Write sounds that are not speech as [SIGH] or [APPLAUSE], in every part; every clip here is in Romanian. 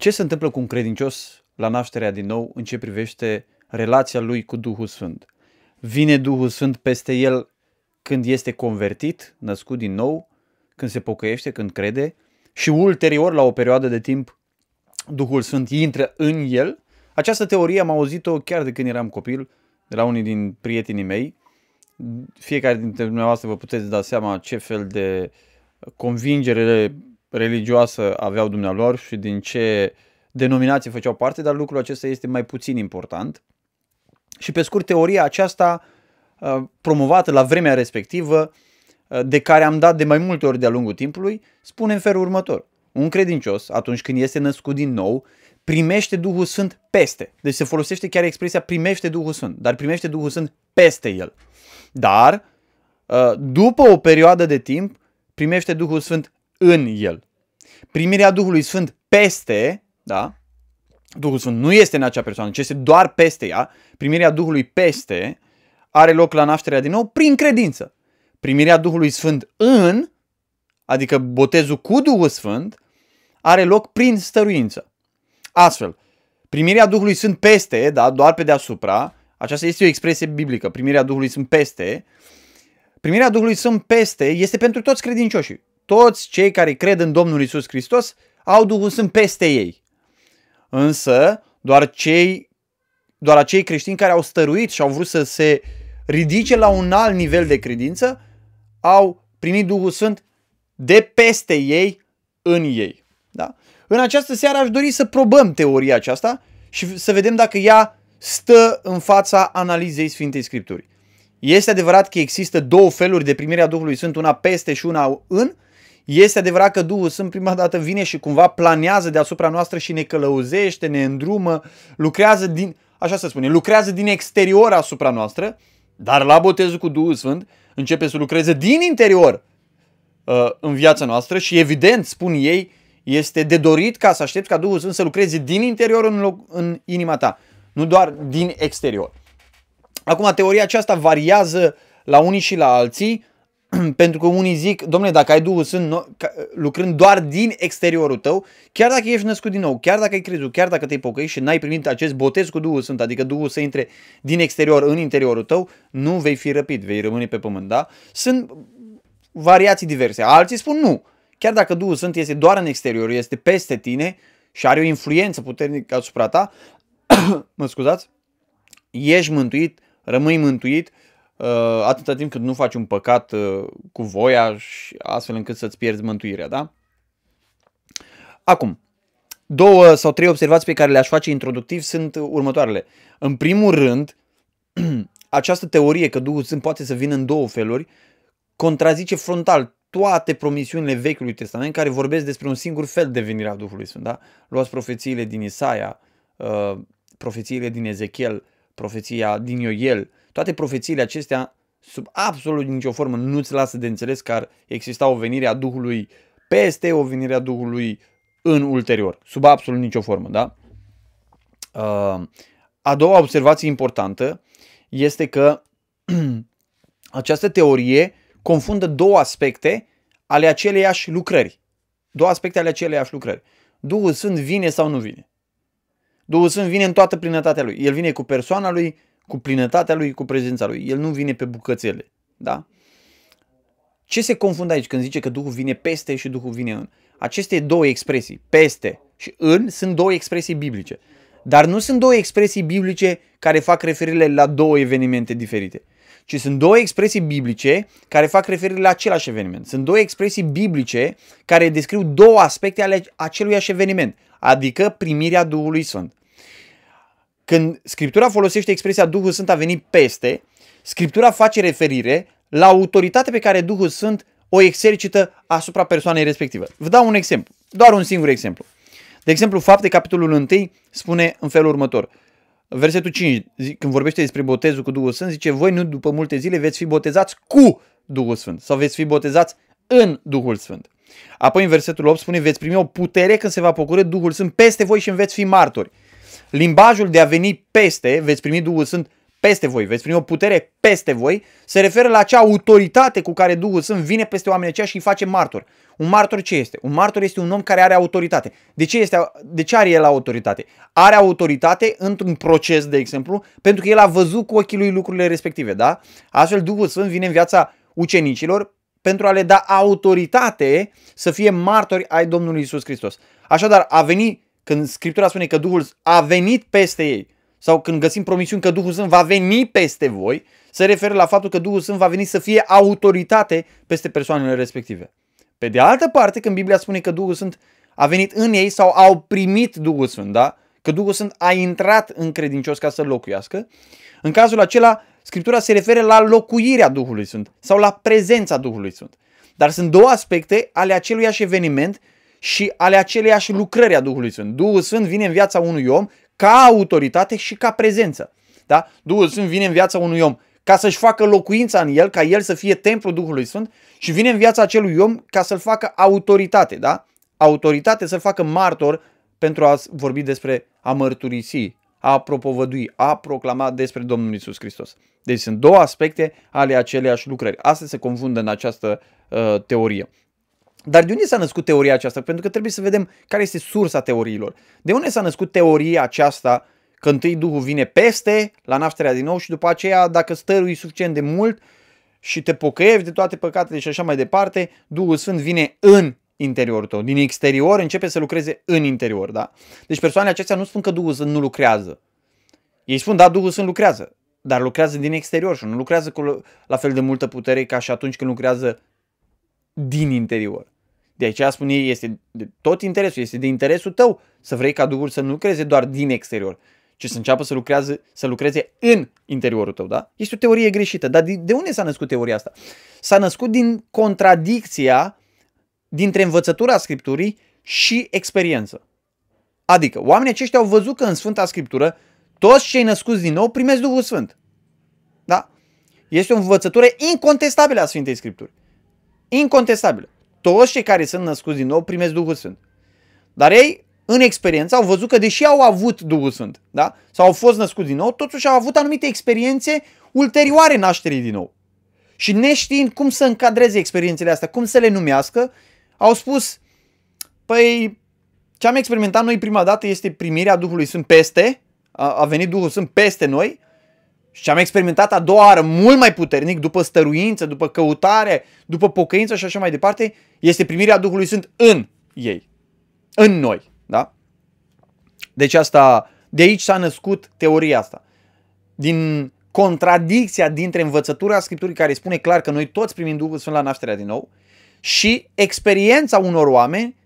Ce se întâmplă cu un credincios la nașterea din nou în ce privește relația lui cu Duhul Sfânt? Vine Duhul Sfânt peste el când este convertit, născut din nou, când se pocăiește, când crede și ulterior, la o perioadă de timp, Duhul Sfânt intră în el. Această teorie am auzit-o chiar de când eram copil, de la unii din prietenii mei. Fiecare dintre dumneavoastră vă puteți da seama ce fel de convingere religioasă aveau dumnealor și din ce denominație făceau parte, dar lucrul acesta este mai puțin important. Și pe scurt, teoria aceasta uh, promovată la vremea respectivă, uh, de care am dat de mai multe ori de-a lungul timpului, spune în felul următor. Un credincios, atunci când este născut din nou, primește Duhul Sfânt peste. Deci se folosește chiar expresia primește Duhul Sfânt, dar primește Duhul Sfânt peste el. Dar, uh, după o perioadă de timp, primește Duhul Sfânt în el. Primirea Duhului Sfânt peste, da? Duhul Sfânt nu este în acea persoană, ci este doar peste ea. Primirea Duhului peste are loc la nașterea din nou prin credință. Primirea Duhului Sfânt în, adică botezul cu Duhul Sfânt, are loc prin stăruință. Astfel, primirea Duhului Sfânt peste, da, doar pe deasupra, aceasta este o expresie biblică, primirea Duhului Sfânt peste, primirea Duhului Sfânt peste este pentru toți credincioșii. Toți cei care cred în Domnul Isus Hristos au Duhul Sfânt peste ei. Însă, doar cei doar acei creștini care au stăruit și au vrut să se ridice la un alt nivel de credință, au primit Duhul Sfânt de peste ei în ei. Da? În această seară aș dori să probăm teoria aceasta și să vedem dacă ea stă în fața analizei Sfintei Scripturii. Este adevărat că există două feluri de primire a Duhului Sfânt, una peste și una în, este adevărat că Duhul Sfânt prima dată vine și cumva planează deasupra noastră și ne călăuzește, ne îndrumă, lucrează din, așa să spune, lucrează din exterior asupra noastră, dar la botezul cu Duhul Sfânt începe să lucreze din interior uh, în viața noastră și evident, spun ei, este de dorit ca să aștepți ca Duhul Sfânt să lucreze din interior în, loc, în inima ta, nu doar din exterior. Acum, teoria aceasta variază la unii și la alții, [CLEARS THROAT] pentru că unii zic, domnule, dacă ai Duhul Sfânt lucrând doar din exteriorul tău, chiar dacă ești născut din nou, chiar dacă ai crezut, chiar dacă te-ai pocăit și n-ai primit acest botez cu Duhul Sfânt, adică Duhul să intre din exterior în interiorul tău, nu vei fi răpit, vei rămâne pe pământ, da? Sunt variații diverse. Alții spun nu. Chiar dacă Duhul Sfânt este doar în exterior, este peste tine și are o influență puternică asupra ta, [CLEARS THROAT] mă scuzați, ești mântuit, rămâi mântuit, Uh, atâta timp cât nu faci un păcat uh, cu voia și astfel încât să-ți pierzi mântuirea, da? Acum, două sau trei observații pe care le-aș face introductiv sunt următoarele. În primul rând, [CLEARS THROAT] această teorie că Duhul Sfânt poate să vină în două feluri contrazice frontal toate promisiunile Vechiului Testament care vorbesc despre un singur fel de venirea Duhului Sfânt. Da? Luați profețiile din Isaia, uh, profețiile din Ezechiel, profeția din Ioel, toate profețiile acestea, sub absolut nicio formă, nu-ți lasă de înțeles că ar exista o venire a Duhului peste o venire a Duhului în ulterior. Sub absolut nicio formă, da? Uh, a doua observație importantă este că [CLEARS THROAT] această teorie confundă două aspecte ale aceleiași lucrări. Două aspecte ale aceleiași lucrări. Duhul Sfânt vine sau nu vine? Duhul Sfânt vine în toată plinătatea lui. El vine cu persoana lui, cu plinătatea lui, cu prezența lui. El nu vine pe bucățele. Da? Ce se confundă aici când zice că Duhul vine peste și Duhul vine în? Aceste două expresii, peste și în, sunt două expresii biblice. Dar nu sunt două expresii biblice care fac referire la două evenimente diferite, ci sunt două expresii biblice care fac referire la același eveniment. Sunt două expresii biblice care descriu două aspecte ale aceluiași eveniment, adică primirea Duhului Sfânt. Când Scriptura folosește expresia Duhul Sfânt a venit peste, Scriptura face referire la autoritatea pe care Duhul Sfânt o exercită asupra persoanei respective. Vă dau un exemplu, doar un singur exemplu. De exemplu, fapte capitolul 1 spune în felul următor. Versetul 5, când vorbește despre botezul cu Duhul Sfânt, zice, voi nu după multe zile veți fi botezați cu Duhul Sfânt sau veți fi botezați în Duhul Sfânt. Apoi în versetul 8 spune, veți primi o putere când se va pocură Duhul Sfânt peste voi și veți fi martori. Limbajul de a veni peste, veți primi Duhul Sfânt peste voi, veți primi o putere peste voi, se referă la acea autoritate cu care Duhul Sfânt vine peste oamenii aceia și îi face martor. Un martor ce este? Un martor este un om care are autoritate. De ce, este, de ce are el autoritate? Are autoritate într-un proces, de exemplu, pentru că el a văzut cu ochii lui lucrurile respective, da? Astfel Duhul Sfânt vine în viața ucenicilor pentru a le da autoritate să fie martori ai Domnului Isus Hristos. Așadar, a venit, când Scriptura spune că Duhul a venit peste ei, sau când găsim promisiuni că Duhul Sfânt va veni peste voi, se referă la faptul că Duhul Sfânt va veni să fie autoritate peste persoanele respective. Pe de altă parte, când Biblia spune că Duhul Sfânt a venit în ei sau au primit Duhul Sfânt, da? că Duhul Sfânt a intrat în credincios ca să locuiască, în cazul acela, Scriptura se referă la locuirea Duhului Sfânt sau la prezența Duhului Sfânt. Dar sunt două aspecte ale aceluiași eveniment și ale aceleiași lucrări a Duhului Sfânt. Duhul Sfânt vine în viața unui om ca autoritate și ca prezență. Da? Duhul Sfânt vine în viața unui om ca să-și facă locuința în el, ca el să fie templul Duhului Sfânt și vine în viața acelui om ca să-l facă autoritate, da? Autoritate să-l facă martor pentru a vorbi despre a mărturisi, a propovădui, a proclama despre Domnul Isus Hristos. Deci sunt două aspecte ale aceleiași lucrări. Asta se confundă în această uh, teorie. Dar de unde s-a născut teoria aceasta? Pentru că trebuie să vedem care este sursa teoriilor. De unde s-a născut teoria aceasta că întâi Duhul vine peste la nașterea din nou și după aceea dacă stărui suficient de mult și te pocăiești de toate păcatele și așa mai departe, Duhul Sfânt vine în interiorul tău. Din exterior începe să lucreze în interior. Da? Deci persoanele acestea nu spun că Duhul Sfânt nu lucrează. Ei spun, da, Duhul Sfânt lucrează, dar lucrează din exterior și nu lucrează cu la fel de multă putere ca și atunci când lucrează din interior. De aceea spun ei, este de tot interesul, este de interesul tău să vrei ca Duhul să nu lucreze doar din exterior, ci să înceapă să, lucreze, să lucreze în interiorul tău, da? Este o teorie greșită, dar de, de unde s-a născut teoria asta? S-a născut din contradicția dintre învățătura Scripturii și experiență. Adică, oamenii aceștia au văzut că în Sfânta Scriptură toți cei născuți din nou primesc Duhul Sfânt. Da? Este o învățătură incontestabilă a Sfintei Scripturi. Incontestabilă. Toți cei care sunt născuți din nou primesc Duhul Sfânt. Dar ei, în experiență, au văzut că deși au avut Duhul Sfânt, da? sau au fost născuți din nou, totuși au avut anumite experiențe ulterioare nașterii din nou. Și neștiind cum să încadreze experiențele astea, cum să le numească, au spus, păi ce am experimentat noi prima dată este primirea Duhului Sfânt peste, a, a venit Duhul Sfânt peste noi și ce am experimentat a doua oară mult mai puternic, după stăruință, după căutare, după pocăință și așa mai departe, este primirea Duhului Sfânt în ei, în noi. Da? Deci asta, de aici s-a născut teoria asta. Din contradicția dintre învățătura Scripturii care spune clar că noi toți primim Duhul Sfânt la nașterea din nou și experiența unor oameni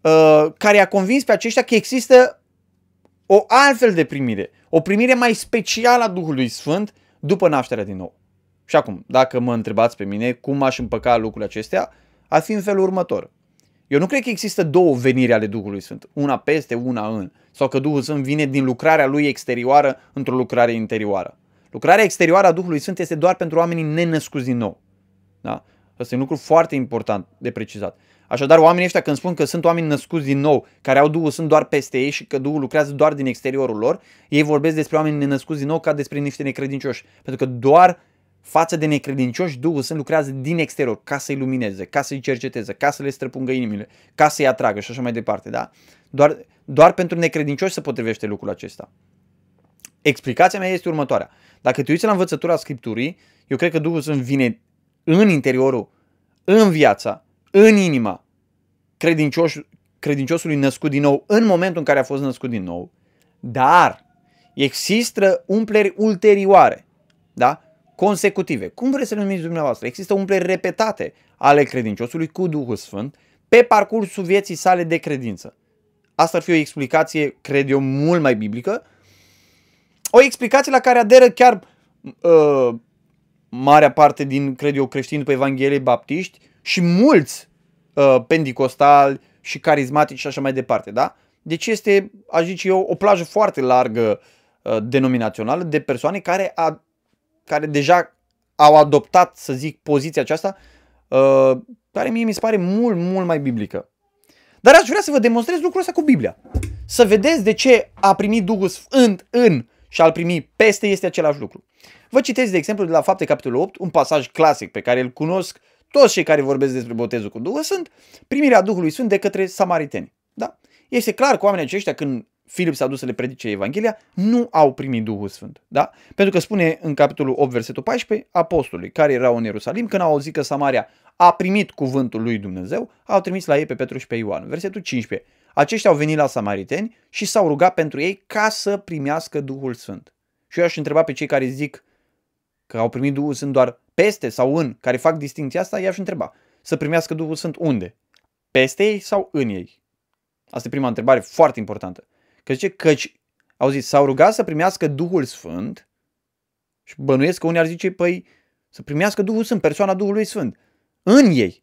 uh, care a convins pe aceștia că există o altfel de primire, o primire mai specială a Duhului Sfânt după nașterea din nou. Și acum, dacă mă întrebați pe mine cum aș împăca lucrurile acestea, ar fi în felul următor. Eu nu cred că există două veniri ale Duhului Sfânt, una peste, una în, sau că Duhul Sfânt vine din lucrarea lui exterioară într-o lucrare interioară. Lucrarea exterioară a Duhului Sfânt este doar pentru oamenii nenăscuți din nou. Da? Asta e un lucru foarte important de precizat. Așadar, oamenii ăștia când spun că sunt oameni născuți din nou, care au Duhul, sunt doar peste ei și că Duhul lucrează doar din exteriorul lor, ei vorbesc despre oameni nenăscuți din nou ca despre niște necredincioși. Pentru că doar față de necredincioși, Duhul Sfânt lucrează din exterior, ca să-i lumineze, ca să-i cerceteze, ca să le străpungă inimile, ca să-i atragă și așa mai departe. Da? Doar, doar pentru necredincioși se potrivește lucrul acesta. Explicația mea este următoarea. Dacă te uiți la învățătura Scripturii, eu cred că Duhul Sfânt vine în interiorul, în viața, în inima credincios, credinciosului născut din nou în momentul în care a fost născut din nou, dar există umpleri ulterioare, da? consecutive. Cum vreți să le numiți dumneavoastră? Există umpleri repetate ale credinciosului cu Duhul Sfânt pe parcursul vieții sale de credință. Asta ar fi o explicație, cred eu, mult mai biblică. O explicație la care aderă chiar uh, marea parte din, cred eu, creștini după Evanghelie baptiști și mulți uh, pendicostali și carismatici și așa mai departe, da? Deci este, aș zice eu, o plajă foarte largă uh, denominațională de persoane care, a, care deja au adoptat, să zic, poziția aceasta, uh, care mie mi se pare mult, mult mai biblică. Dar aș vrea să vă demonstrez lucrul ăsta cu Biblia. Să vedeți de ce a primit Duhul Sfânt în și a-l primi peste este același lucru. Vă citesc, de exemplu, de la Fapte, capitolul 8, un pasaj clasic pe care îl cunosc toți cei care vorbesc despre botezul cu Duhul Sfânt, primirea Duhului Sfânt de către samariteni. Da? Este clar că oamenii aceștia, când Filip s-a dus să le predice Evanghelia, nu au primit Duhul Sfânt. Da? Pentru că spune în capitolul 8, versetul 14, apostolii care erau în Ierusalim, când au auzit că Samaria a primit cuvântul lui Dumnezeu, au trimis la ei pe Petru și pe Ioan. Versetul 15. Aceștia au venit la samariteni și s-au rugat pentru ei ca să primească Duhul Sfânt. Și eu aș întreba pe cei care zic că au primit Duhul Sfânt doar peste sau în, care fac distinția asta, i-aș întreba să primească Duhul Sfânt unde? Peste ei sau în ei? Asta e prima întrebare foarte importantă. Că zice, căci, auziți, s-au rugat să primească Duhul Sfânt și bănuiesc că unii ar zice, păi, să primească Duhul Sfânt, persoana Duhului Sfânt, în ei.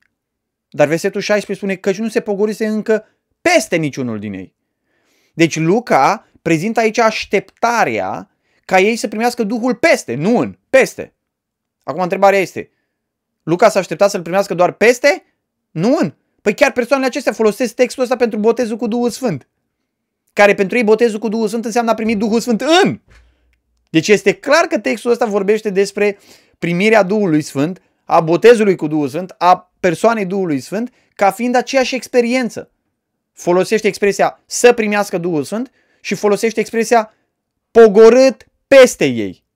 Dar versetul 16 spune, căci nu se pogorise încă peste niciunul din ei. Deci Luca prezintă aici așteptarea ca ei să primească Duhul peste, nu în, peste. Acum întrebarea este, Luca s-a așteptat să-l primească doar peste? Nu în. Păi chiar persoanele acestea folosesc textul ăsta pentru botezul cu Duhul Sfânt. Care pentru ei botezul cu Duhul Sfânt înseamnă a primi Duhul Sfânt în. Deci este clar că textul ăsta vorbește despre primirea Duhului Sfânt, a botezului cu Duhul Sfânt, a persoanei Duhului Sfânt, ca fiind aceeași experiență. Folosește expresia să primească Duhul Sfânt și folosește expresia pogorât peste ei.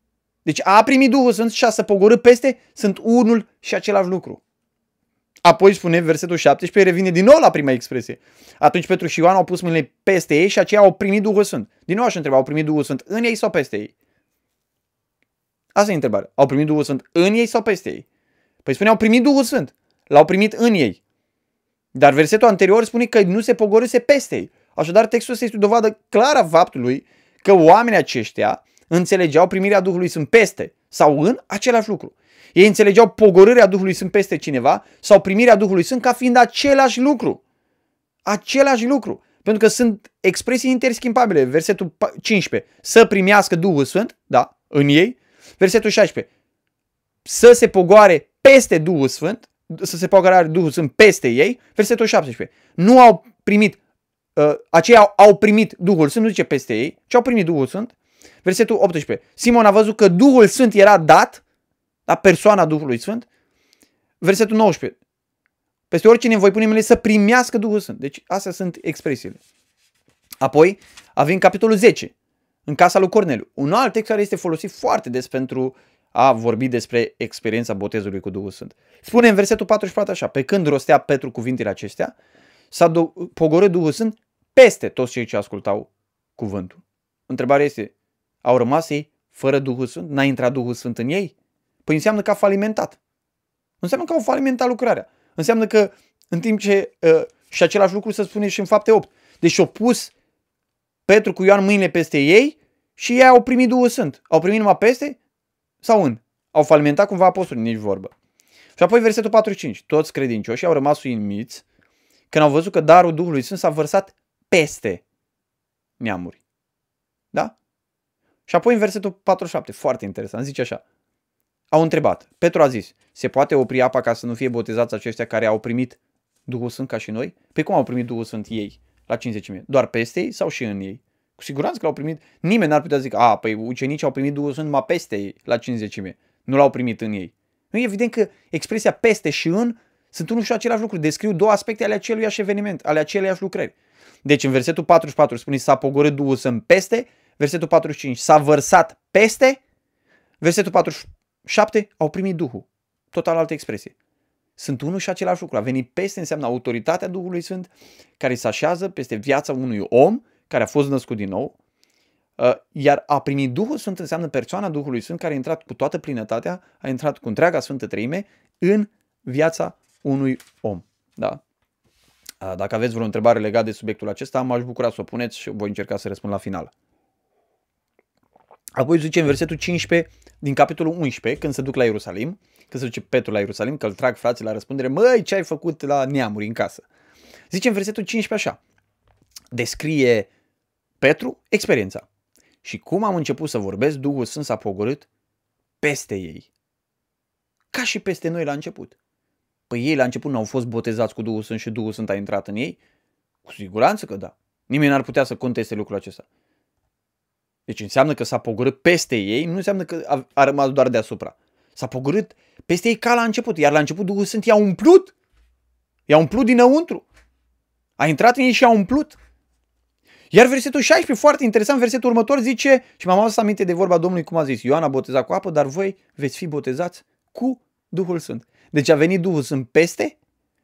Deci a primit Duhul Sfânt și a să pogorâ peste sunt unul și același lucru. Apoi spune versetul 17, revine din nou la prima expresie. Atunci Petru și Ioan au pus mâinile peste ei și aceia au primit Duhul Sfânt. Din nou aș întreba, au primit Duhul Sfânt în ei sau peste ei? Asta e întrebarea. Au primit Duhul Sfânt în ei sau peste ei? Păi spune, au primit Duhul Sfânt. L-au primit în ei. Dar versetul anterior spune că nu se pogorâse peste ei. Așadar, textul ăsta este o dovadă clară a faptului că oamenii aceștia înțelegeau primirea Duhului Sfânt peste sau în același lucru. Ei înțelegeau pogorârea Duhului Sfânt peste cineva sau primirea Duhului Sfânt ca fiind același lucru. Același lucru. Pentru că sunt expresii interschimbabile. Versetul 15. Să primească Duhul Sfânt, da, în ei. Versetul 16. Să se pogoare peste Duhul Sfânt, să se pogoare Duhul Sfânt peste ei. Versetul 17. Nu au primit, uh, aceia au, au primit Duhul Sfânt, nu zice peste ei, ci au primit Duhul Sfânt. Versetul 18. Simon a văzut că Duhul Sfânt era dat, la persoana Duhului Sfânt. Versetul 19. Peste oricine voi pune mele să primească Duhul Sfânt. Deci astea sunt expresiile. Apoi avem capitolul 10, în casa lui Corneliu. Un alt text care este folosit foarte des pentru a vorbi despre experiența botezului cu Duhul Sfânt. Spune în versetul 44 așa, pe când rostea Petru cuvintele acestea, s-a pogorât Duhul Sfânt peste toți cei ce ascultau cuvântul. Întrebarea este, au rămas ei fără Duhul Sfânt? N-a intrat Duhul Sfânt în ei? Păi înseamnă că a falimentat. Înseamnă că au falimentat lucrarea. Înseamnă că în timp ce, uh, și același lucru se spune și în fapte 8, deci și-au pus Petru cu Ioan mâinile peste ei și ei au primit Duhul Sfânt. Au primit numai peste sau în? Au falimentat cumva apostolii, nici vorbă. Și apoi versetul 45. Toți credincioșii au rămas uimiți când au văzut că darul Duhului Sfânt s-a vărsat peste neamuri. Da? Și apoi în versetul 47, foarte interesant, zice așa. Au întrebat. Petru a zis, se poate opri apa ca să nu fie botezați aceștia care au primit Duhul Sfânt ca și noi? Păi cum au primit Duhul Sfânt ei la 50 Doar peste ei sau și în ei? Cu siguranță că l-au primit. Nimeni n-ar putea zic, a, păi ucenicii au primit Duhul Sfânt numai peste ei la 50 Nu l-au primit în ei. Nu e evident că expresia peste și în sunt unul și același lucru. Descriu două aspecte ale aceluiași eveniment, ale aceleiași lucrări. Deci în versetul 44 spune s-a pogorât Duhul Sfânt peste, versetul 45 s-a vărsat peste, versetul 47 au primit Duhul. Total altă expresie. Sunt unul și același lucru. A venit peste înseamnă autoritatea Duhului Sfânt care se așează peste viața unui om care a fost născut din nou, uh, iar a primit Duhul Sfânt înseamnă persoana Duhului Sfânt care a intrat cu toată plinătatea, a intrat cu întreaga Sfântă Treime în viața unui om. Da? Uh, dacă aveți vreo întrebare legată de subiectul acesta, m-aș bucura să o puneți și voi încerca să răspund la final. Apoi zice în versetul 15 din capitolul 11, când se duc la Ierusalim, când se duce Petru la Ierusalim, că îl trag frații la răspundere, măi, ce ai făcut la neamuri în casă? Zice în versetul 15 așa, descrie Petru experiența. Și cum am început să vorbesc, Duhul Sfânt s-a pogorât peste ei. Ca și peste noi la început. Păi ei la început nu au fost botezați cu Duhul Sfânt și Duhul Sfânt a intrat în ei? Cu siguranță că da. Nimeni n-ar putea să conteste lucrul acesta. Deci înseamnă că s-a pogorât peste ei, nu înseamnă că a, a rămas doar deasupra. S-a pogorât peste ei ca la început, iar la început Duhul Sfânt i-a umplut. I-a umplut dinăuntru. A intrat în ei și a umplut. Iar versetul 16, foarte interesant, versetul următor zice, și m-am adus aminte de vorba Domnului cum a zis, Ioan a botezat cu apă, dar voi veți fi botezați cu Duhul Sfânt. Deci a venit Duhul Sfânt peste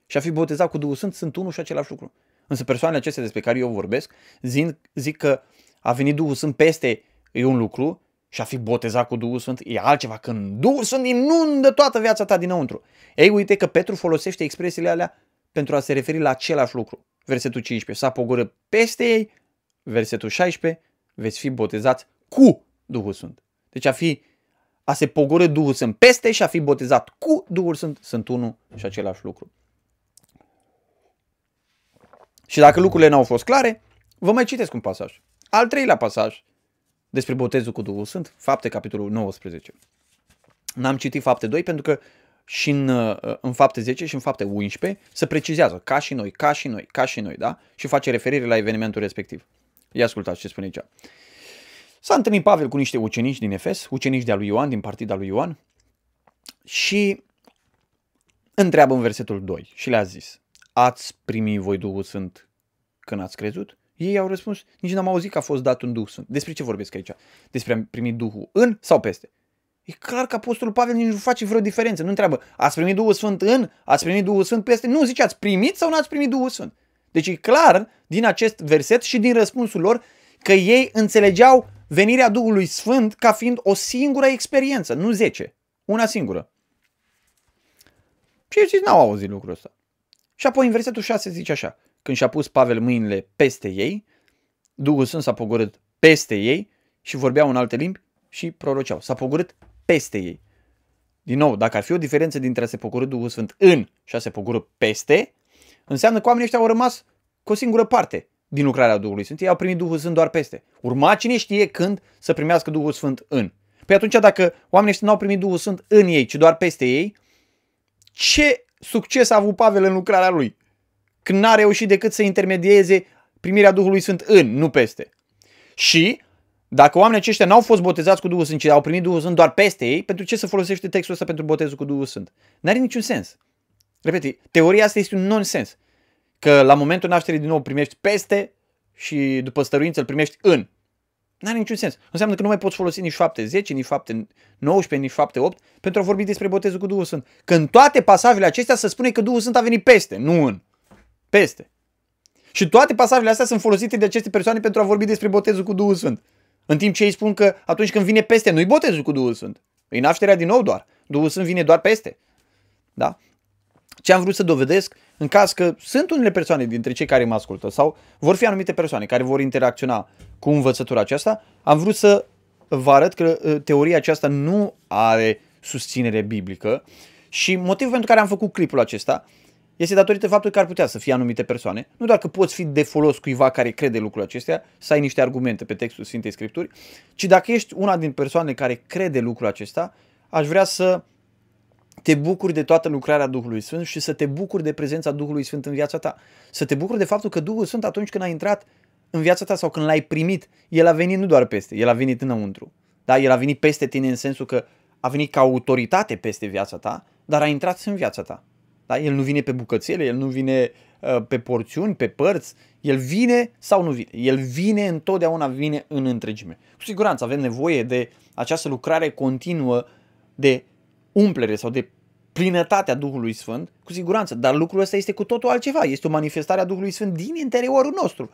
și a fi botezat cu Duhul Sfânt sunt unul și același lucru. Însă persoanele acestea despre care eu vorbesc zic, zic că a venit Duhul Sfânt peste e un lucru și a fi botezat cu Duhul Sfânt e altceva. Când Duhul Sfânt inundă toată viața ta dinăuntru. Ei, uite că Petru folosește expresiile alea pentru a se referi la același lucru. Versetul 15, s-a pogorât peste ei, versetul 16, veți fi botezați cu Duhul Sfânt. Deci a fi a se pogorâ Duhul Sfânt peste și a fi botezat cu Duhul Sfânt sunt unul și același lucru. Și dacă lucrurile n-au fost clare, vă mai citesc un pasaj. Al treilea pasaj despre botezul cu Duhul Sfânt, fapte capitolul 19. N-am citit fapte 2 pentru că și în, uh, în fapte 10 și în fapte 11 se precizează ca și noi, ca și noi, ca și noi, da? Și face referire la evenimentul respectiv. Ia ascultați ce spune aici. S-a întâlnit Pavel cu niște ucenici din Efes, ucenici de-a lui Ioan, din partida lui Ioan, și întreabă în versetul 2 și le-a zis, ați primit voi Duhul Sfânt când ați crezut? Ei au răspuns, nici n-am auzit că a fost dat un Duh Sfânt. Despre ce vorbesc aici? Despre a primi Duhul în sau peste? E clar că Apostolul Pavel nici nu face vreo diferență. Nu întreabă, ați primit Duhul Sfânt în, ați primit Duhul Sfânt peste? Nu, zice, ați primit sau nu ați primit Duhul Sfânt? Deci e clar din acest verset și din răspunsul lor că ei înțelegeau venirea Duhului Sfânt ca fiind o singură experiență, nu zece, una singură. Și ei n-au auzit lucrul ăsta. Și apoi în versetul 6 zice așa, când și-a pus Pavel mâinile peste ei, Duhul Sfânt s-a pogorât peste ei și vorbeau în alte limbi și proroceau. S-a pogorât peste ei. Din nou, dacă ar fi o diferență dintre a se pogorâ Duhul Sfânt în și a se pogorâ peste, înseamnă că oamenii ăștia au rămas cu o singură parte din lucrarea Duhului Sfânt. Ei au primit Duhul Sfânt doar peste. Urma cine știe când să primească Duhul Sfânt în. Păi atunci dacă oamenii ăștia nu au primit Duhul Sfânt în ei, ci doar peste ei, ce succes a avut Pavel în lucrarea lui? Când n-a reușit decât să intermedieze primirea Duhului Sfânt în, nu peste. Și dacă oamenii aceștia n-au fost botezați cu Duhul Sfânt, ci au primit Duhul Sfânt doar peste ei, pentru ce să folosește textul ăsta pentru botezul cu Duhul Sfânt? N-are niciun sens. Repete, teoria asta este un nonsens. Că la momentul nașterii din nou primești peste și după stăruință îl primești în. N-are niciun sens. Înseamnă că nu mai poți folosi nici fapte 10, nici fapte 19, nici fapte 8 pentru a vorbi despre botezul cu Duhul Sfânt. Că în toate pasajele acestea se spune că Duhul Sfânt a venit peste, nu în. Peste. Și toate pasajele astea sunt folosite de aceste persoane pentru a vorbi despre botezul cu Duhul Sfânt. În timp ce ei spun că atunci când vine peste, nu-i botezul cu Duhul Sfânt. E nașterea din nou doar. Duhul Sfânt vine doar peste. Da? Ce am vrut să dovedesc, în caz că sunt unele persoane dintre cei care mă ascultă sau vor fi anumite persoane care vor interacționa cu învățătura aceasta, am vrut să vă arăt că uh, teoria aceasta nu are susținere biblică și motivul pentru care am făcut clipul acesta este datorită faptului că ar putea să fie anumite persoane, nu doar că poți fi de folos cuiva care crede lucrul acestea, să ai niște argumente pe textul Sfintei Scripturi, ci dacă ești una din persoanele care crede lucrul acesta, aș vrea să te bucuri de toată lucrarea Duhului Sfânt și să te bucuri de prezența Duhului Sfânt în viața ta. Să te bucuri de faptul că Duhul Sfânt atunci când a intrat în viața ta sau când l-ai primit, el a venit nu doar peste, el a venit înăuntru. Da? El a venit peste tine în sensul că a venit ca autoritate peste viața ta, dar a intrat în viața ta. Da? El nu vine pe bucățele, el nu vine uh, pe porțiuni, pe părți, el vine sau nu vine. El vine întotdeauna, vine în întregime. Cu siguranță avem nevoie de această lucrare continuă de umplere sau de plinătatea Duhului Sfânt, cu siguranță, dar lucrul ăsta este cu totul altceva, este o manifestare a Duhului Sfânt din interiorul nostru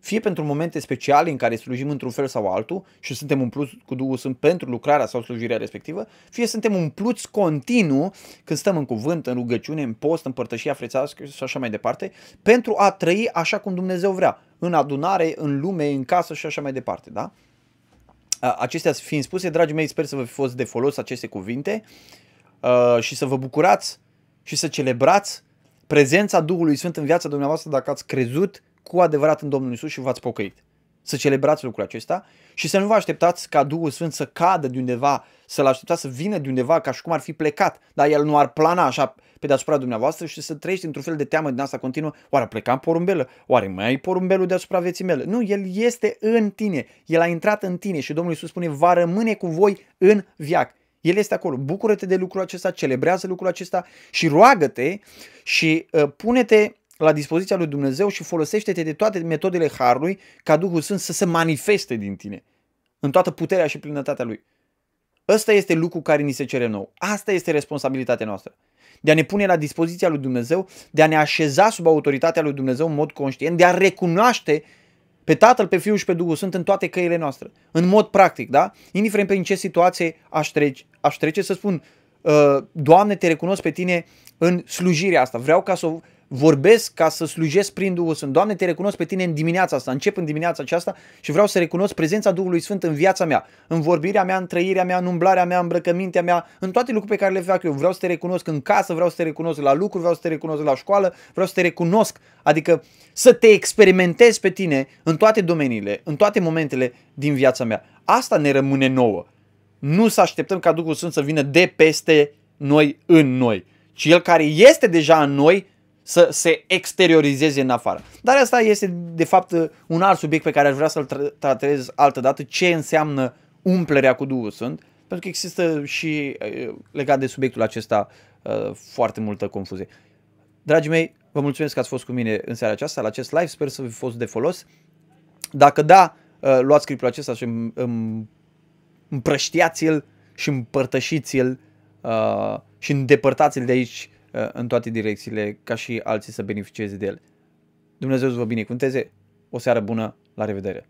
fie pentru momente speciale în care slujim într-un fel sau altul și suntem umpluți cu Duhul Sfânt pentru lucrarea sau slujirea respectivă, fie suntem umpluți continuu când stăm în cuvânt, în rugăciune, în post, în părtășia frețească și așa mai departe, pentru a trăi așa cum Dumnezeu vrea, în adunare, în lume, în casă și așa mai departe. Da? Acestea fiind spuse, dragii mei, sper să vă fi fost de folos aceste cuvinte și să vă bucurați și să celebrați prezența Duhului Sfânt în viața dumneavoastră dacă ați crezut cu adevărat în Domnul Isus și v-ați pocăit. Să celebrați lucrul acesta și să nu vă așteptați ca Duhul Sfânt să cadă de undeva să-l așteptați să vină de undeva ca și cum ar fi plecat, dar el nu ar plana așa pe deasupra dumneavoastră și să trăiești într-un fel de teamă din asta continuă. Oare pleca în porumbelă? Oare mai ai porumbelul deasupra vieții mele? Nu, el este în tine. El a intrat în tine și Domnul Iisus spune, va rămâne cu voi în viac. El este acolo. Bucură-te de lucrul acesta, celebrează lucrul acesta și roagă-te și uh, pune-te la dispoziția lui Dumnezeu și folosește-te de toate metodele Harului ca Duhul Sfânt să se manifeste din tine în toată puterea și plinătatea Lui. Ăsta este lucru care ni se cere nou. Asta este responsabilitatea noastră. De a ne pune la dispoziția lui Dumnezeu, de a ne așeza sub autoritatea lui Dumnezeu în mod conștient, de a recunoaște pe Tatăl, pe Fiul și pe Duhul Sfânt în toate căile noastre. În mod practic, da? Indiferent prin ce situație aș trece, aș trece să spun, ă, Doamne, te recunosc pe tine în slujirea asta. Vreau ca să o vorbesc ca să slujesc prin Duhul Sfânt. Doamne, te recunosc pe tine în dimineața asta, încep în dimineața aceasta și vreau să recunosc prezența Duhului Sfânt în viața mea, în vorbirea mea, în trăirea mea, în umblarea mea, în îmbrăcămintea mea, în toate lucrurile pe care le fac eu. Vreau să te recunosc în casă, vreau să te recunosc la lucru, vreau să te recunosc la școală, vreau să te recunosc, adică să te experimentez pe tine în toate domeniile, în toate momentele din viața mea. Asta ne rămâne nouă. Nu să așteptăm ca Duhul Sfânt să vină de peste noi în noi, ci El care este deja în noi să se exteriorizeze în afară. Dar asta este de fapt un alt subiect pe care aș vrea să-l tratez altă dată, ce înseamnă umplerea cu Duhul Sfânt, pentru că există și legat de subiectul acesta foarte multă confuzie. Dragii mei, vă mulțumesc că ați fost cu mine în seara aceasta la acest live, sper să vi fost de folos. Dacă da, luați clipul acesta și împrăștiați-l și împărtășiți-l și îndepărtați-l de aici Uh, în toate direcțiile ca și alții să beneficieze de el. Dumnezeu să vă binecuvânteze, o seară bună, la revedere!